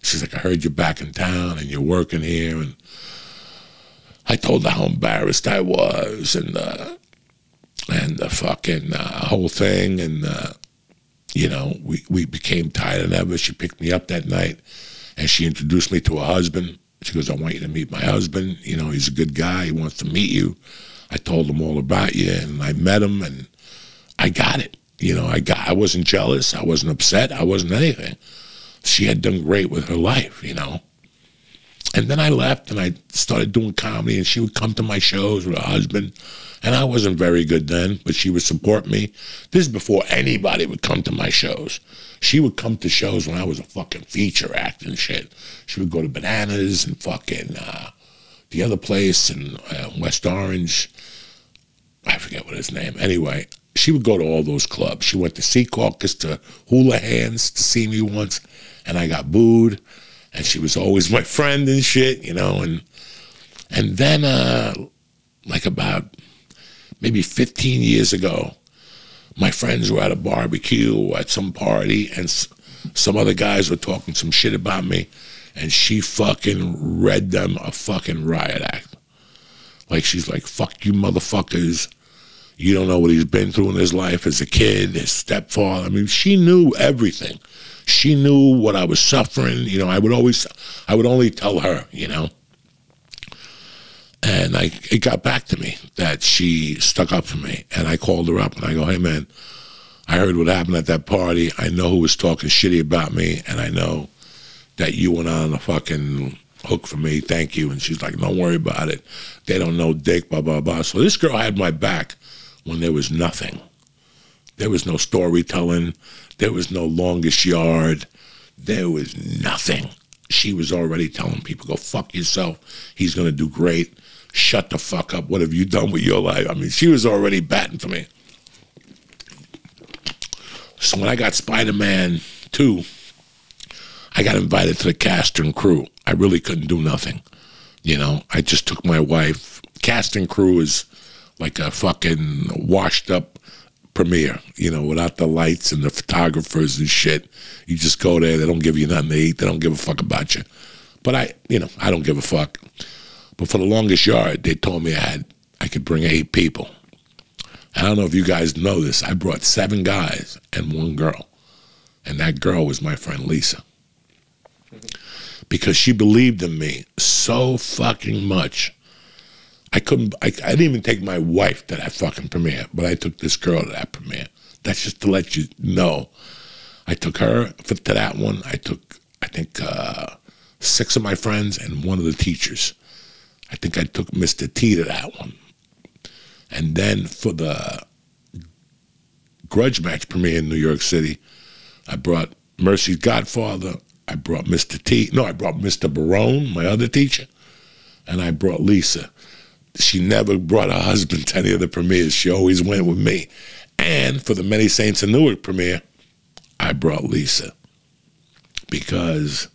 She's like, I heard you're back in town and you're working here. And I told her how embarrassed I was and uh, and the fucking uh, whole thing. And, uh, you know, we, we became tighter than ever. She picked me up that night and she introduced me to her husband. She goes, I want you to meet my husband. You know, he's a good guy. He wants to meet you. I told him all about you and I met him and I got it. You know, I got I wasn't jealous. I wasn't upset. I wasn't anything. She had done great with her life, you know. And then I left and I started doing comedy and she would come to my shows with her husband And I wasn't very good then, but she would support me. This is before anybody would come to my shows. She would come to shows when I was a fucking feature act and shit. She would go to Bananas and fucking uh, the other place in uh, West Orange. I forget what his name. Anyway, she would go to all those clubs. She went to Secaucus to Hula Hands to see me once, and I got booed. And she was always my friend and shit, you know. And and then, uh, like about maybe 15 years ago, my friends were at a barbecue or at some party, and some other guys were talking some shit about me, and she fucking read them a fucking riot act. Like she's like, "Fuck you, motherfuckers." You don't know what he's been through in his life as a kid, his stepfather. I mean, she knew everything. She knew what I was suffering. You know, I would always, I would only tell her, you know. And I, it got back to me that she stuck up for me. And I called her up and I go, hey, man, I heard what happened at that party. I know who was talking shitty about me. And I know that you went on a fucking hook for me. Thank you. And she's like, don't worry about it. They don't know dick, blah, blah, blah. So this girl had my back when there was nothing. There was no storytelling. There was no longest yard. There was nothing. She was already telling people, go fuck yourself. He's going to do great shut the fuck up. What have you done with your life? I mean, she was already batting for me. So when I got Spider Man 2, I got invited to the cast and crew. I really couldn't do nothing. You know, I just took my wife. Cast and crew is like a fucking washed up premiere, you know, without the lights and the photographers and shit. You just go there, they don't give you nothing to eat, they don't give a fuck about you. But I, you know, I don't give a fuck. But for the longest yard, they told me I had I could bring eight people. I don't know if you guys know this. I brought seven guys and one girl. And that girl was my friend Lisa. Because she believed in me so fucking much. I couldn't, I, I didn't even take my wife to that fucking premiere, but I took this girl to that premiere. That's just to let you know. I took her for, to that one. I took, I think, uh, six of my friends and one of the teachers. I think I took Mr. T to that one. And then for the grudge match premiere in New York City, I brought Mercy's Godfather. I brought Mr. T. No, I brought Mr. Barone, my other teacher, and I brought Lisa. She never brought her husband to any of the premieres. She always went with me. And for the Many Saints of Newark premiere, I brought Lisa because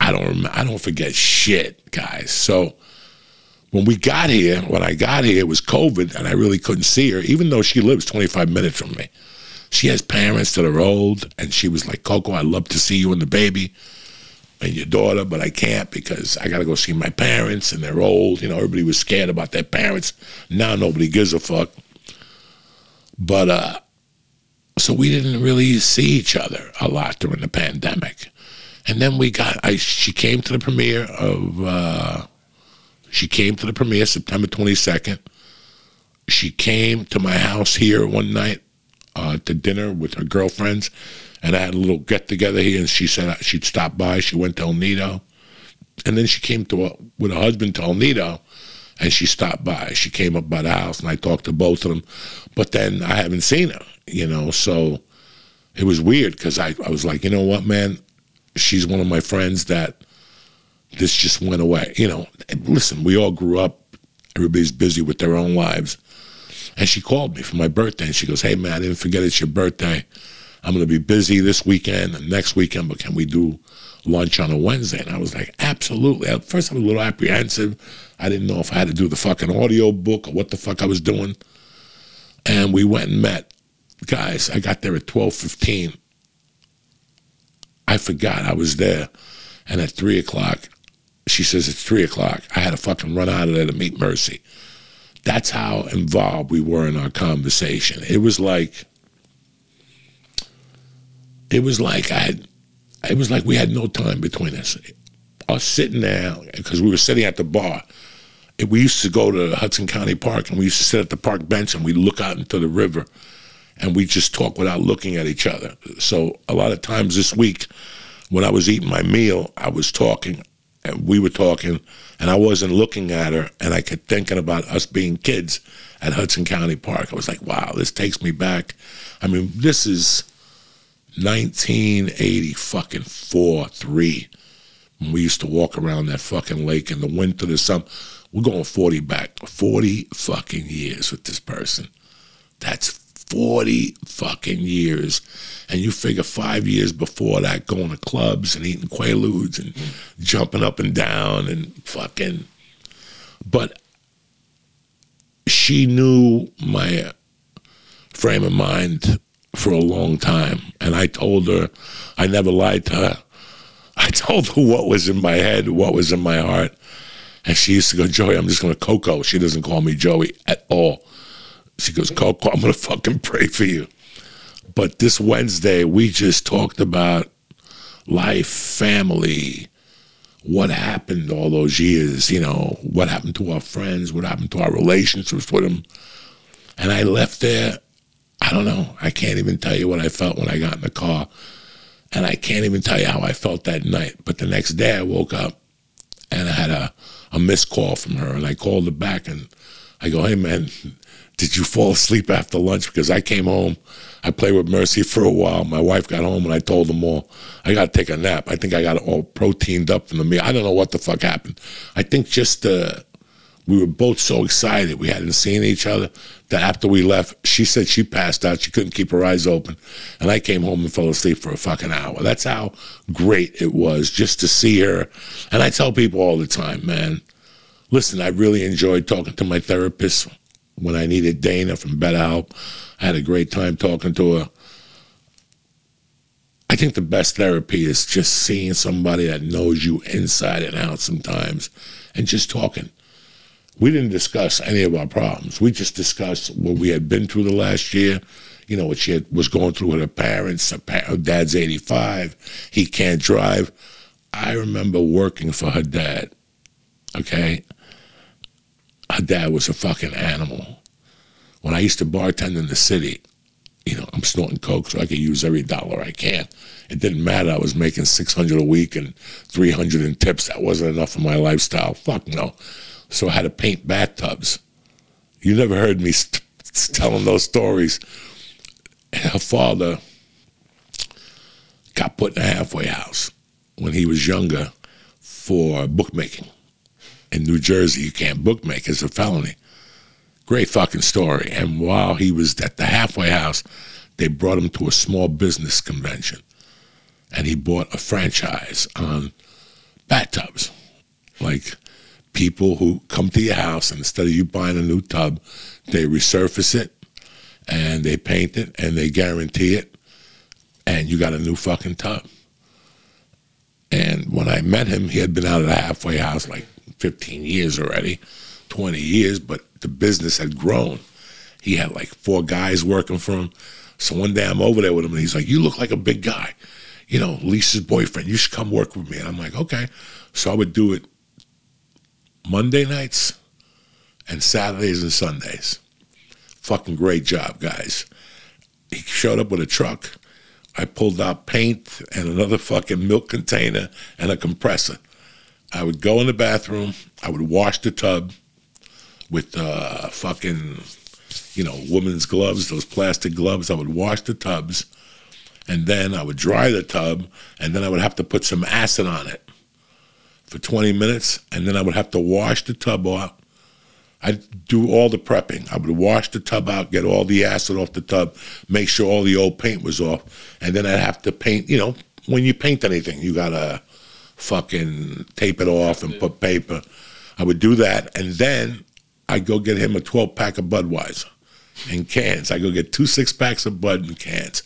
I don't I don't forget shit, guys. So when we got here, when I got here, it was COVID and I really couldn't see her, even though she lives 25 minutes from me. She has parents that are old, and she was like, Coco, I'd love to see you and the baby and your daughter, but I can't because I got to go see my parents and they're old. You know, everybody was scared about their parents. Now nobody gives a fuck. But, uh, so we didn't really see each other a lot during the pandemic. And then we got, I, she came to the premiere of, uh, she came to the premiere September 22nd. She came to my house here one night uh, to dinner with her girlfriends, and I had a little get together here. And she said she'd stop by. She went to El Nido, and then she came to a, with her husband to El Nido, and she stopped by. She came up by the house, and I talked to both of them. But then I haven't seen her, you know. So it was weird because I, I was like, you know what, man, she's one of my friends that this just went away. You know, listen, we all grew up. Everybody's busy with their own lives. And she called me for my birthday, and she goes, "Hey man, I didn't forget it's your birthday. I'm going to be busy this weekend and next weekend, but can we do lunch on a Wednesday?" And I was like, "Absolutely." At first, I was a little apprehensive. I didn't know if I had to do the fucking audio book or what the fuck I was doing. And we went and met. Guys, I got there at twelve fifteen. I forgot I was there, and at three o'clock, she says, It's three o'clock. I had to fucking run out of there to meet Mercy. That's how involved we were in our conversation. It was like, it was like I had, it was like we had no time between us. Us sitting there, because we were sitting at the bar. We used to go to Hudson County Park and we used to sit at the park bench and we look out into the river and we just talk without looking at each other. So a lot of times this week, when I was eating my meal, I was talking and we were talking, and I wasn't looking at her, and I kept thinking about us being kids at Hudson County Park. I was like, wow, this takes me back. I mean, this is 1980 fucking four, three. When we used to walk around that fucking lake in the winter, the summer. We're going 40 back, 40 fucking years with this person. That's 40 fucking years. And you figure five years before that, going to clubs and eating Quaaludes and jumping up and down and fucking. But she knew my frame of mind for a long time. And I told her, I never lied to her. I [laughs] told her what was in my head, what was in my heart. And she used to go, Joey, I'm just going to Coco. She doesn't call me Joey at all. She goes, Coco, I'm going to fucking pray for you. But this Wednesday, we just talked about life, family, what happened all those years, you know, what happened to our friends, what happened to our relationships with them. And I left there, I don't know, I can't even tell you what I felt when I got in the car. And I can't even tell you how I felt that night. But the next day I woke up and I had a, a missed call from her. And I called her back and I go, hey, man, did you fall asleep after lunch? Because I came home, I played with Mercy for a while. My wife got home and I told them all, I got to take a nap. I think I got all proteined up from the meal. I don't know what the fuck happened. I think just uh, we were both so excited. We hadn't seen each other after we left, she said she passed out. She couldn't keep her eyes open. And I came home and fell asleep for a fucking hour. That's how great it was just to see her. And I tell people all the time, man, listen, I really enjoyed talking to my therapist when I needed Dana from BetterHelp. I had a great time talking to her. I think the best therapy is just seeing somebody that knows you inside and out sometimes and just talking we didn't discuss any of our problems. We just discussed what we had been through the last year. You know, what she had, was going through with her parents. Her, pa- her dad's 85. He can't drive. I remember working for her dad. Okay. Her dad was a fucking animal. When I used to bartend in the city, you know, I'm snorting coke so I could use every dollar I can. It didn't matter. I was making 600 a week and 300 in tips. That wasn't enough for my lifestyle. Fuck no so I had to paint bathtubs. You never heard me st- telling those stories. Her father got put in a halfway house when he was younger for bookmaking. In New Jersey, you can't bookmake, it's a felony. Great fucking story. And while he was at the halfway house, they brought him to a small business convention. And he bought a franchise on bathtubs. Like people who come to your house and instead of you buying a new tub, they resurface it and they paint it and they guarantee it, and you got a new fucking tub. And when I met him, he had been out of the halfway house like 15 years already, 20 years, but the business had grown. He had like four guys working for him. So one day I'm over there with him and he's like, You look like a big guy. You know, Lisa's boyfriend, you should come work with me. And I'm like, Okay. So I would do it Monday nights and Saturdays and Sundays. Fucking great job, guys. He showed up with a truck. I pulled out paint and another fucking milk container and a compressor. I would go in the bathroom. I would wash the tub with uh, fucking, you know, women's gloves, those plastic gloves. I would wash the tubs, and then I would dry the tub, and then I would have to put some acid on it for 20 minutes, and then I would have to wash the tub off. I'd do all the prepping. I would wash the tub out, get all the acid off the tub, make sure all the old paint was off, and then I'd have to paint. You know, when you paint anything, you gotta fucking tape it off and put paper. I would do that, and then I'd go get him a 12 pack of Budweiser in cans. I go get two six packs of Bud in cans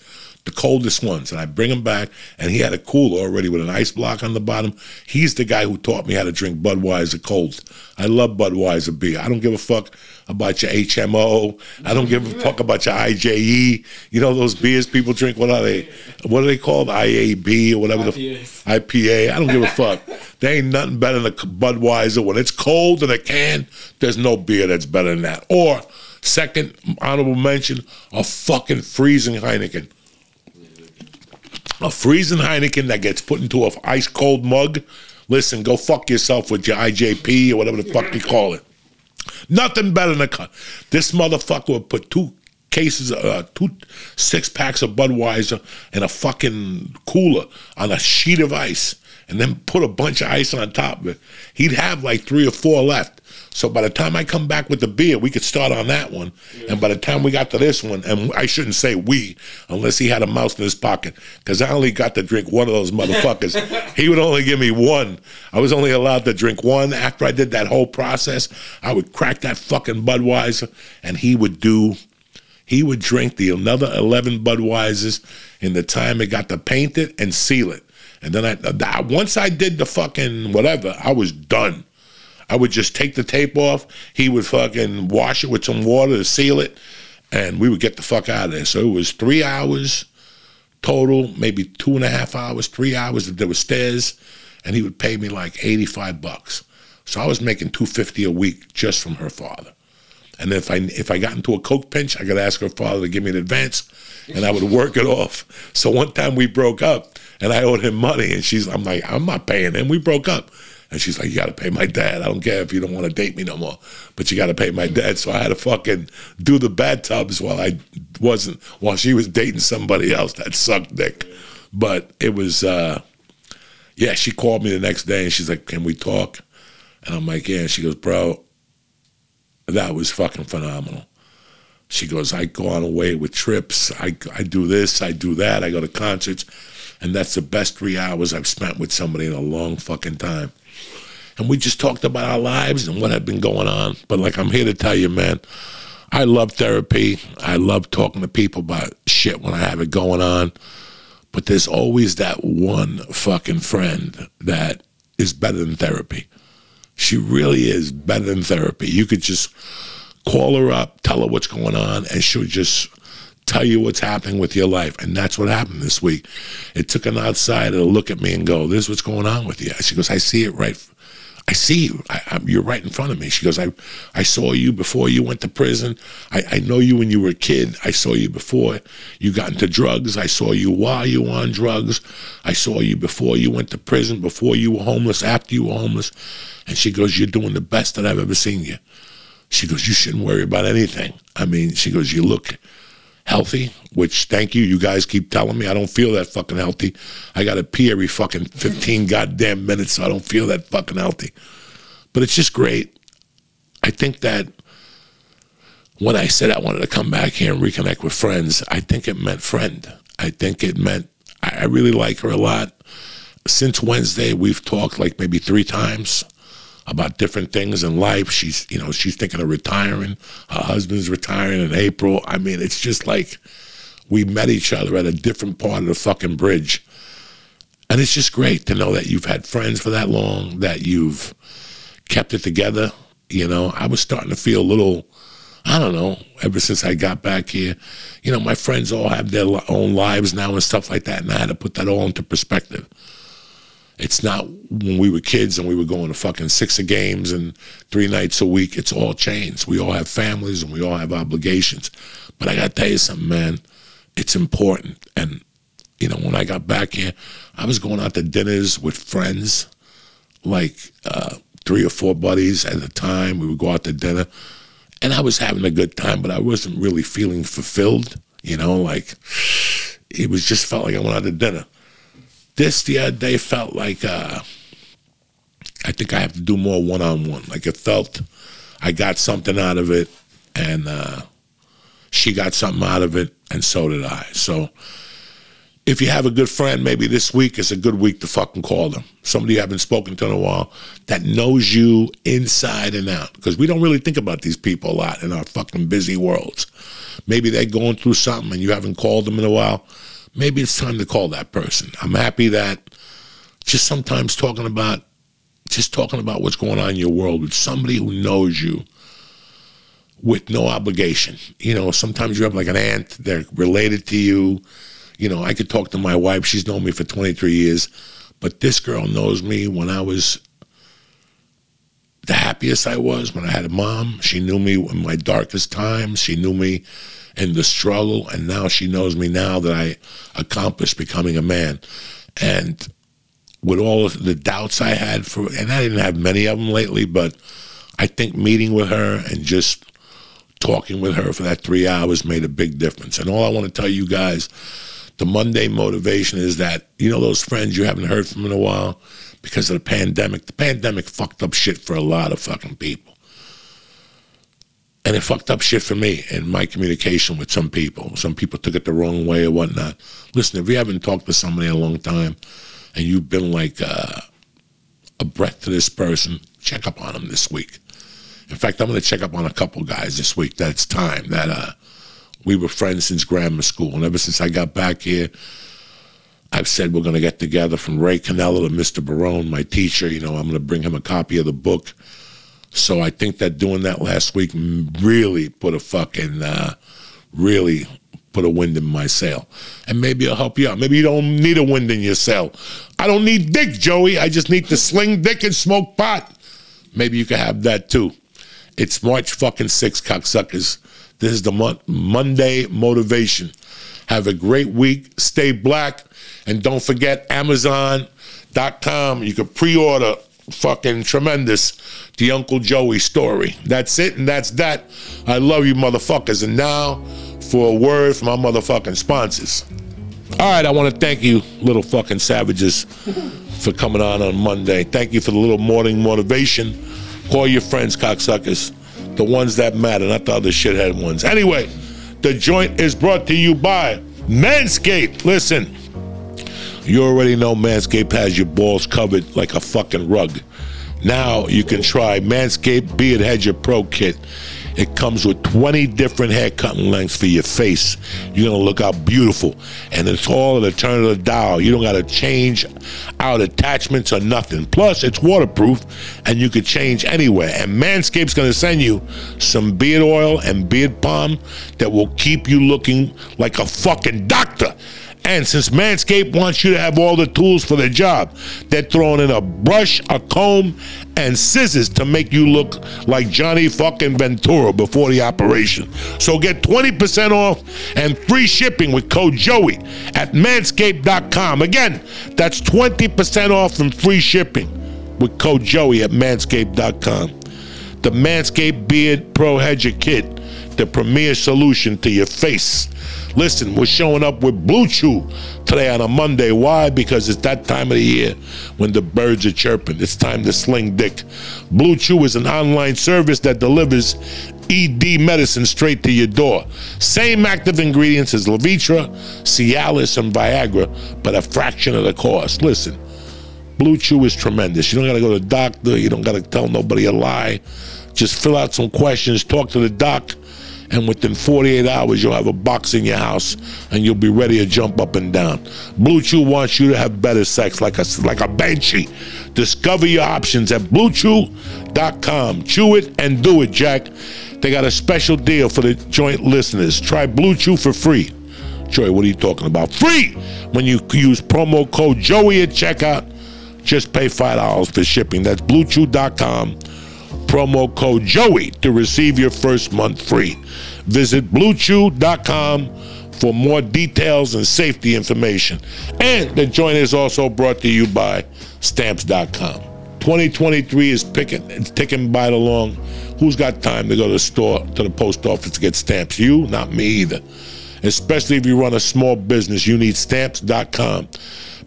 the coldest ones, and I bring them back. And he had a cooler already with an ice block on the bottom. He's the guy who taught me how to drink Budweiser cold. I love Budweiser beer. I don't give a fuck about your HMO. I don't give a fuck about your IJE. You know those beers people drink. What are they? What are they called? IAB or whatever IPA. the IPA. I don't give a fuck. there ain't nothing better than a Budweiser when it's cold in a can. There's no beer that's better than that. Or second honorable mention, a fucking freezing Heineken a freezing Heineken that gets put into an ice cold mug listen, go fuck yourself with your IJP or whatever the fuck you call it. Nothing better than a cut. This motherfucker would put two cases, uh, two six packs of Budweiser in a fucking cooler on a sheet of ice, and then put a bunch of ice on top. He'd have like three or four left. So by the time I come back with the beer, we could start on that one. Yeah. And by the time we got to this one, and I shouldn't say we, unless he had a mouse in his pocket, because I only got to drink one of those motherfuckers. [laughs] he would only give me one. I was only allowed to drink one. After I did that whole process, I would crack that fucking Budweiser, and he would do he would drink the another 11 Budweisers in the time it got to paint it and seal it. And then I, once I did the fucking whatever, I was done. I would just take the tape off. He would fucking wash it with some water to seal it, and we would get the fuck out of there. So it was three hours total, maybe two and a half hours, three hours. That there were stairs, and he would pay me like 85 bucks. So I was making 250 a week just from her father. And if I if I got into a coke pinch, I could ask her father to give me an advance, and I would work it off. So one time we broke up, and I owed him money, and she's I'm like I'm not paying him. We broke up, and she's like you got to pay my dad. I don't care if you don't want to date me no more, but you got to pay my dad. So I had to fucking do the bad tubs while I wasn't while she was dating somebody else that sucked dick. But it was uh, yeah. She called me the next day, and she's like, "Can we talk?" And I'm like, "Yeah." And she goes, "Bro." That was fucking phenomenal. She goes, I go on away with trips. I, I do this, I do that, I go to concerts. And that's the best three hours I've spent with somebody in a long fucking time. And we just talked about our lives and what had been going on. But like I'm here to tell you, man, I love therapy. I love talking to people about shit when I have it going on. But there's always that one fucking friend that is better than therapy. She really is better than therapy. You could just call her up, tell her what's going on, and she'll just tell you what's happening with your life. And that's what happened this week. It took an outsider to look at me and go, This is what's going on with you. She goes, I see it right. I see you. I, you're right in front of me. She goes, I, I saw you before you went to prison. I, I know you when you were a kid. I saw you before you got into drugs. I saw you while you were on drugs. I saw you before you went to prison, before you were homeless, after you were homeless. And she goes, You're doing the best that I've ever seen you. She goes, You shouldn't worry about anything. I mean, she goes, You look healthy, which thank you. You guys keep telling me I don't feel that fucking healthy. I got to pee every fucking 15 goddamn minutes, so I don't feel that fucking healthy. But it's just great. I think that when I said I wanted to come back here and reconnect with friends, I think it meant friend. I think it meant I really like her a lot. Since Wednesday, we've talked like maybe three times about different things in life. She's, you know, she's thinking of retiring. Her husband's retiring in April. I mean, it's just like we met each other at a different part of the fucking bridge. And it's just great to know that you've had friends for that long, that you've kept it together. You know, I was starting to feel a little, I don't know, ever since I got back here. You know, my friends all have their own lives now and stuff like that. And I had to put that all into perspective. It's not when we were kids and we were going to fucking six of games and three nights a week. It's all changed. We all have families and we all have obligations. But I got to tell you something, man. It's important. And, you know, when I got back here, I was going out to dinners with friends, like uh, three or four buddies at a time. We would go out to dinner. And I was having a good time, but I wasn't really feeling fulfilled. You know, like it was just felt like I went out to dinner. This the other day felt like uh, I think I have to do more one on one. Like it felt I got something out of it, and uh, she got something out of it, and so did I. So if you have a good friend, maybe this week is a good week to fucking call them. Somebody you haven't spoken to in a while that knows you inside and out. Because we don't really think about these people a lot in our fucking busy worlds. Maybe they're going through something and you haven't called them in a while maybe it's time to call that person. I'm happy that just sometimes talking about just talking about what's going on in your world with somebody who knows you with no obligation. You know, sometimes you have like an aunt, they're related to you. You know, I could talk to my wife, she's known me for 23 years, but this girl knows me when I was the happiest I was when I had a mom. She knew me in my darkest times. She knew me in the struggle, and now she knows me now that I accomplished becoming a man. And with all the doubts I had for, and I didn't have many of them lately, but I think meeting with her and just talking with her for that three hours made a big difference. And all I want to tell you guys, the Monday motivation is that, you know, those friends you haven't heard from in a while because of the pandemic. The pandemic fucked up shit for a lot of fucking people. And it fucked up shit for me and my communication with some people. Some people took it the wrong way or whatnot. Listen, if you haven't talked to somebody in a long time and you've been like uh, a breath to this person, check up on them this week. In fact, I'm going to check up on a couple guys this week. That's time that uh, we were friends since grammar school, and ever since I got back here, I've said we're going to get together from Ray Canella to Mr. Barone, my teacher. You know, I'm going to bring him a copy of the book. So I think that doing that last week really put a fucking, uh, really put a wind in my sail. And maybe it'll help you out. Maybe you don't need a wind in your sail. I don't need dick, Joey. I just need to sling dick and smoke pot. Maybe you can have that too. It's March fucking 6, cocksuckers. This is the mon- Monday motivation. Have a great week. Stay black. And don't forget Amazon.com. You can pre order fucking tremendous The Uncle Joey story. That's it, and that's that. I love you, motherfuckers. And now for a word from our motherfucking sponsors. All right, I want to thank you, little fucking savages, for coming on on Monday. Thank you for the little morning motivation. Call your friends, cocksuckers. The ones that matter, not the other shithead ones. Anyway, the joint is brought to you by Manscaped. Listen, you already know Manscaped has your balls covered like a fucking rug. Now you can try Manscaped Beard Hedger Pro Kit. It comes with 20 different hair cutting lengths for your face. You're gonna look out beautiful. And it's all at a turn of the dial. You don't gotta change out attachments or nothing. Plus, it's waterproof and you can change anywhere. And Manscaped's gonna send you some beard oil and beard balm that will keep you looking like a fucking doctor. And since Manscaped wants you to have all the tools for the job, they're throwing in a brush, a comb, and scissors to make you look like Johnny fucking Ventura before the operation. So get 20% off and free shipping with code Joey at manscaped.com. Again, that's 20% off and free shipping with code Joey at manscaped.com. The Manscaped Beard Pro Hedger Kit, the premier solution to your face. Listen, we're showing up with Blue Chew today on a Monday. Why? Because it's that time of the year when the birds are chirping. It's time to sling dick. Blue Chew is an online service that delivers ED medicine straight to your door. Same active ingredients as Levitra, Cialis, and Viagra, but a fraction of the cost. Listen, Blue Chew is tremendous. You don't got to go to the doctor. You don't got to tell nobody a lie. Just fill out some questions, talk to the doc, and within 48 hours, you'll have a box in your house and you'll be ready to jump up and down. Blue Chew wants you to have better sex like a, like a banshee. Discover your options at bluechew.com. Chew it and do it, Jack. They got a special deal for the joint listeners. Try Blue Chew for free. Joey, what are you talking about? Free when you use promo code Joey at checkout. Just pay $5 for shipping. That's bluechew.com. Promo code Joey to receive your first month free. Visit bluechew.com for more details and safety information. And the joint is also brought to you by stamps.com. 2023 is picking, it's ticking by along. Who's got time to go to the store, to the post office to get stamps? You, not me either. Especially if you run a small business, you need stamps.com.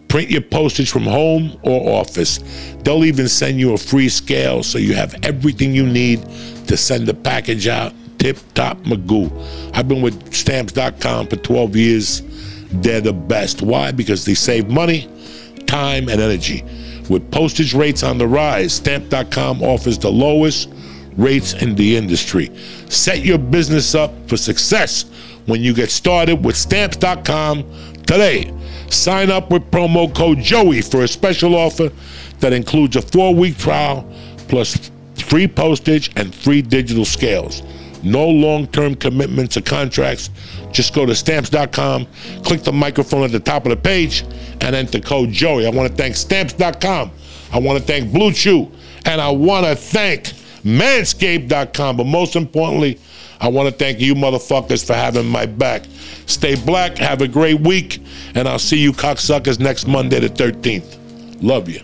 Print your postage from home or office. They'll even send you a free scale so you have everything you need to send the package out tip top Magoo. I've been with stamps.com for 12 years. They're the best. Why? Because they save money, time, and energy. With postage rates on the rise, stamp.com offers the lowest rates in the industry. Set your business up for success when you get started with stamps.com today. Sign up with promo code Joey for a special offer that includes a four week trial plus free postage and free digital scales. No long term commitments or contracts. Just go to stamps.com, click the microphone at the top of the page, and enter code Joey. I want to thank stamps.com. I want to thank Blue Chew. And I want to thank manscaped.com. But most importantly, I want to thank you motherfuckers for having my back. Stay black, have a great week, and I'll see you cocksuckers next Monday the 13th. Love you.